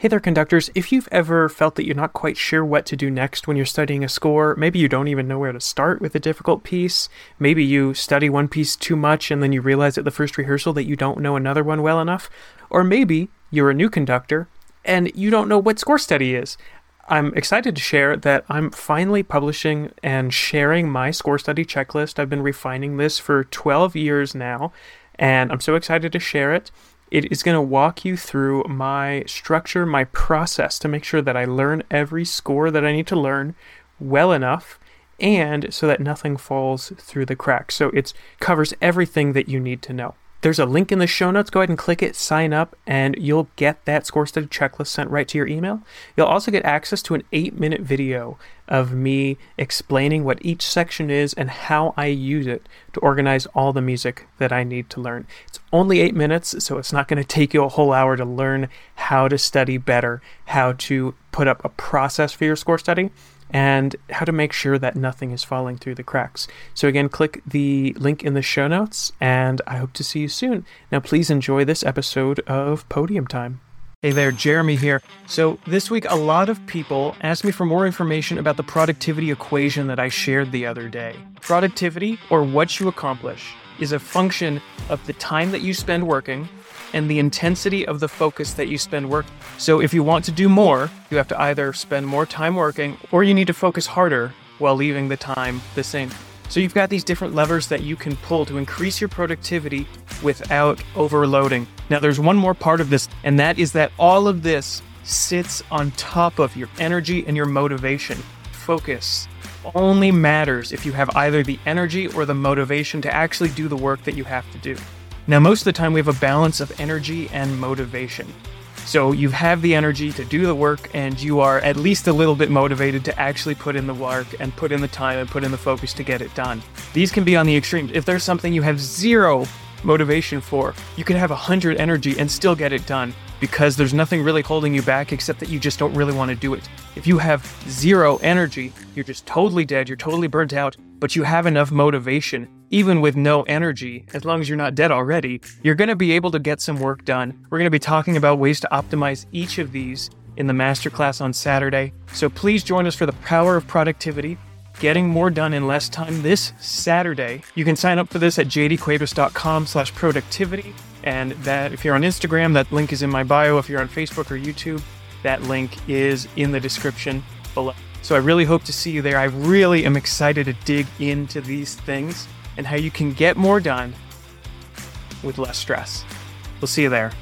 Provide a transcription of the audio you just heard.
Hey there, conductors. If you've ever felt that you're not quite sure what to do next when you're studying a score, maybe you don't even know where to start with a difficult piece, maybe you study one piece too much and then you realize at the first rehearsal that you don't know another one well enough, or maybe you're a new conductor and you don't know what score study is. I'm excited to share that I'm finally publishing and sharing my score study checklist. I've been refining this for 12 years now, and I'm so excited to share it. It is going to walk you through my structure, my process to make sure that I learn every score that I need to learn well enough and so that nothing falls through the cracks. So it covers everything that you need to know. There's a link in the show notes. Go ahead and click it, sign up, and you'll get that score study checklist sent right to your email. You'll also get access to an eight minute video of me explaining what each section is and how I use it to organize all the music that I need to learn. It's only eight minutes, so it's not going to take you a whole hour to learn how to study better, how to put up a process for your score study and how to make sure that nothing is falling through the cracks. So, again, click the link in the show notes, and I hope to see you soon. Now, please enjoy this episode of Podium Time. Hey there, Jeremy here. So, this week, a lot of people asked me for more information about the productivity equation that I shared the other day. Productivity, or what you accomplish, is a function of the time that you spend working and the intensity of the focus that you spend working. So if you want to do more, you have to either spend more time working or you need to focus harder while leaving the time the same. So you've got these different levers that you can pull to increase your productivity without overloading. Now there's one more part of this and that is that all of this sits on top of your energy and your motivation. Focus only matters if you have either the energy or the motivation to actually do the work that you have to do. Now, most of the time, we have a balance of energy and motivation. So you have the energy to do the work, and you are at least a little bit motivated to actually put in the work and put in the time and put in the focus to get it done. These can be on the extremes. If there's something you have zero motivation for, you can have 100 energy and still get it done because there's nothing really holding you back except that you just don't really want to do it. If you have zero energy, you're just totally dead, you're totally burnt out, but you have enough motivation, even with no energy, as long as you're not dead already, you're going to be able to get some work done. We're going to be talking about ways to optimize each of these in the masterclass on Saturday. So please join us for the power of productivity getting more done in less time this Saturday. You can sign up for this at jdcuebas.com slash productivity. And that if you're on Instagram, that link is in my bio. If you're on Facebook or YouTube, that link is in the description below. So I really hope to see you there. I really am excited to dig into these things and how you can get more done with less stress. We'll see you there.